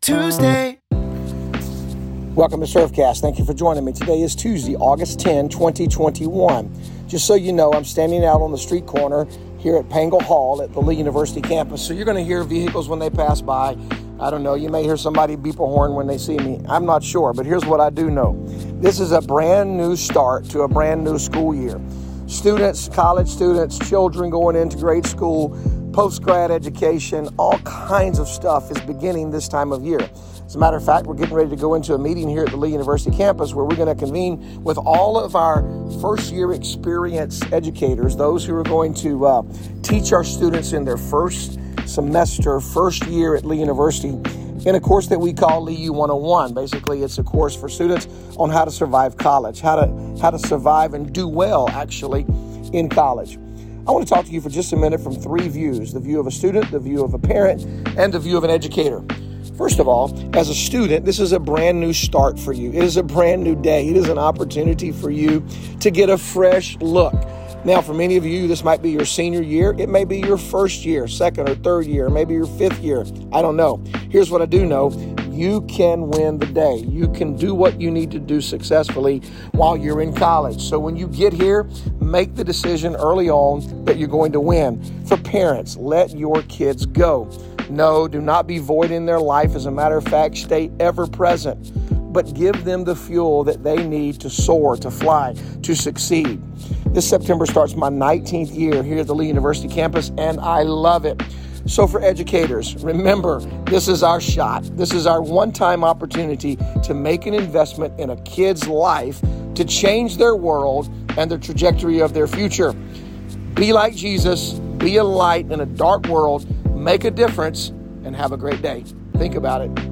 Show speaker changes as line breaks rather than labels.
Tuesday.
Welcome to Surfcast. Thank you for joining me. Today is Tuesday, August 10, 2021. Just so you know, I'm standing out on the street corner here at Pangle Hall at the Lee University campus. So you're going to hear vehicles when they pass by. I don't know, you may hear somebody beep a horn when they see me. I'm not sure, but here's what I do know. This is a brand new start to a brand new school year. Students, college students, children going into grade school, post grad education, all kinds of stuff is beginning this time of year. As a matter of fact, we're getting ready to go into a meeting here at the Lee University campus where we're going to convene with all of our first year experience educators, those who are going to uh, teach our students in their first semester, first year at Lee University in a course that we call Lee U 101. Basically, it's a course for students on how to survive college, how to how to survive and do well actually in college. I want to talk to you for just a minute from three views the view of a student, the view of a parent, and the view of an educator. First of all, as a student, this is a brand new start for you. It is a brand new day. It is an opportunity for you to get a fresh look. Now, for many of you, this might be your senior year. It may be your first year, second or third year, maybe your fifth year. I don't know. Here's what I do know you can win the day. You can do what you need to do successfully while you're in college. So when you get here, make the decision early on that you're going to win. For parents, let your kids go. No, do not be void in their life. As a matter of fact, stay ever present, but give them the fuel that they need to soar, to fly, to succeed. This September starts my 19th year here at the Lee University campus, and I love it. So, for educators, remember this is our shot. This is our one time opportunity to make an investment in a kid's life to change their world and the trajectory of their future. Be like Jesus, be a light in a dark world, make a difference, and have a great day. Think about it.